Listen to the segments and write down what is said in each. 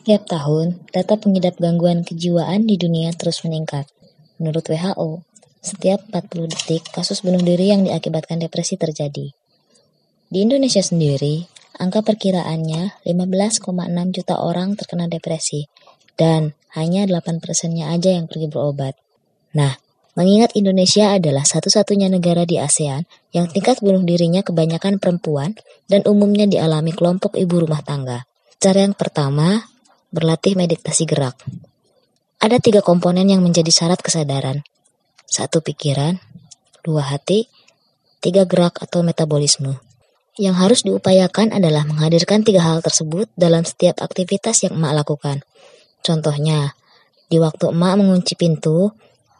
Setiap tahun, data pengidap gangguan kejiwaan di dunia terus meningkat. Menurut WHO, setiap 40 detik kasus bunuh diri yang diakibatkan depresi terjadi. Di Indonesia sendiri, angka perkiraannya 15,6 juta orang terkena depresi, dan hanya 8 persennya aja yang pergi berobat. Nah, mengingat Indonesia adalah satu-satunya negara di ASEAN yang tingkat bunuh dirinya kebanyakan perempuan dan umumnya dialami kelompok ibu rumah tangga. Cara yang pertama, berlatih meditasi gerak. Ada tiga komponen yang menjadi syarat kesadaran. Satu pikiran, dua hati, tiga gerak atau metabolisme. Yang harus diupayakan adalah menghadirkan tiga hal tersebut dalam setiap aktivitas yang emak lakukan. Contohnya, di waktu emak mengunci pintu,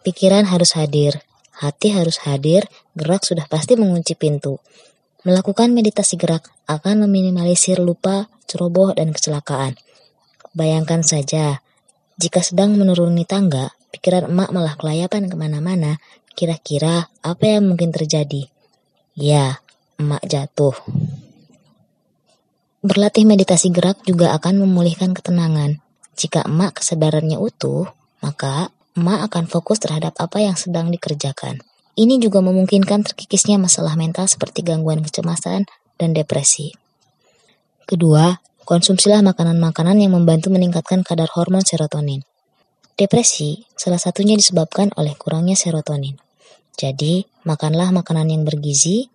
pikiran harus hadir, hati harus hadir, gerak sudah pasti mengunci pintu. Melakukan meditasi gerak akan meminimalisir lupa, ceroboh, dan kecelakaan. Bayangkan saja, jika sedang menuruni tangga, pikiran emak malah kelayapan ke mana-mana, kira-kira apa yang mungkin terjadi? Ya, emak jatuh. Berlatih meditasi gerak juga akan memulihkan ketenangan. Jika emak kesadarannya utuh, maka emak akan fokus terhadap apa yang sedang dikerjakan. Ini juga memungkinkan terkikisnya masalah mental seperti gangguan kecemasan dan depresi. Kedua, konsumsilah makanan-makanan yang membantu meningkatkan kadar hormon serotonin. Depresi salah satunya disebabkan oleh kurangnya serotonin. Jadi, makanlah makanan yang bergizi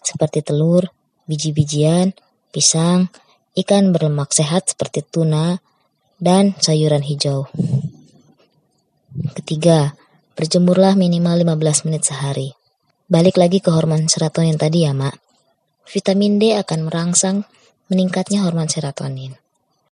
seperti telur, biji-bijian, pisang, ikan berlemak sehat seperti tuna, dan sayuran hijau. Ketiga, Berjemurlah minimal 15 menit sehari. Balik lagi ke hormon serotonin tadi ya, Mak. Vitamin D akan merangsang meningkatnya hormon serotonin.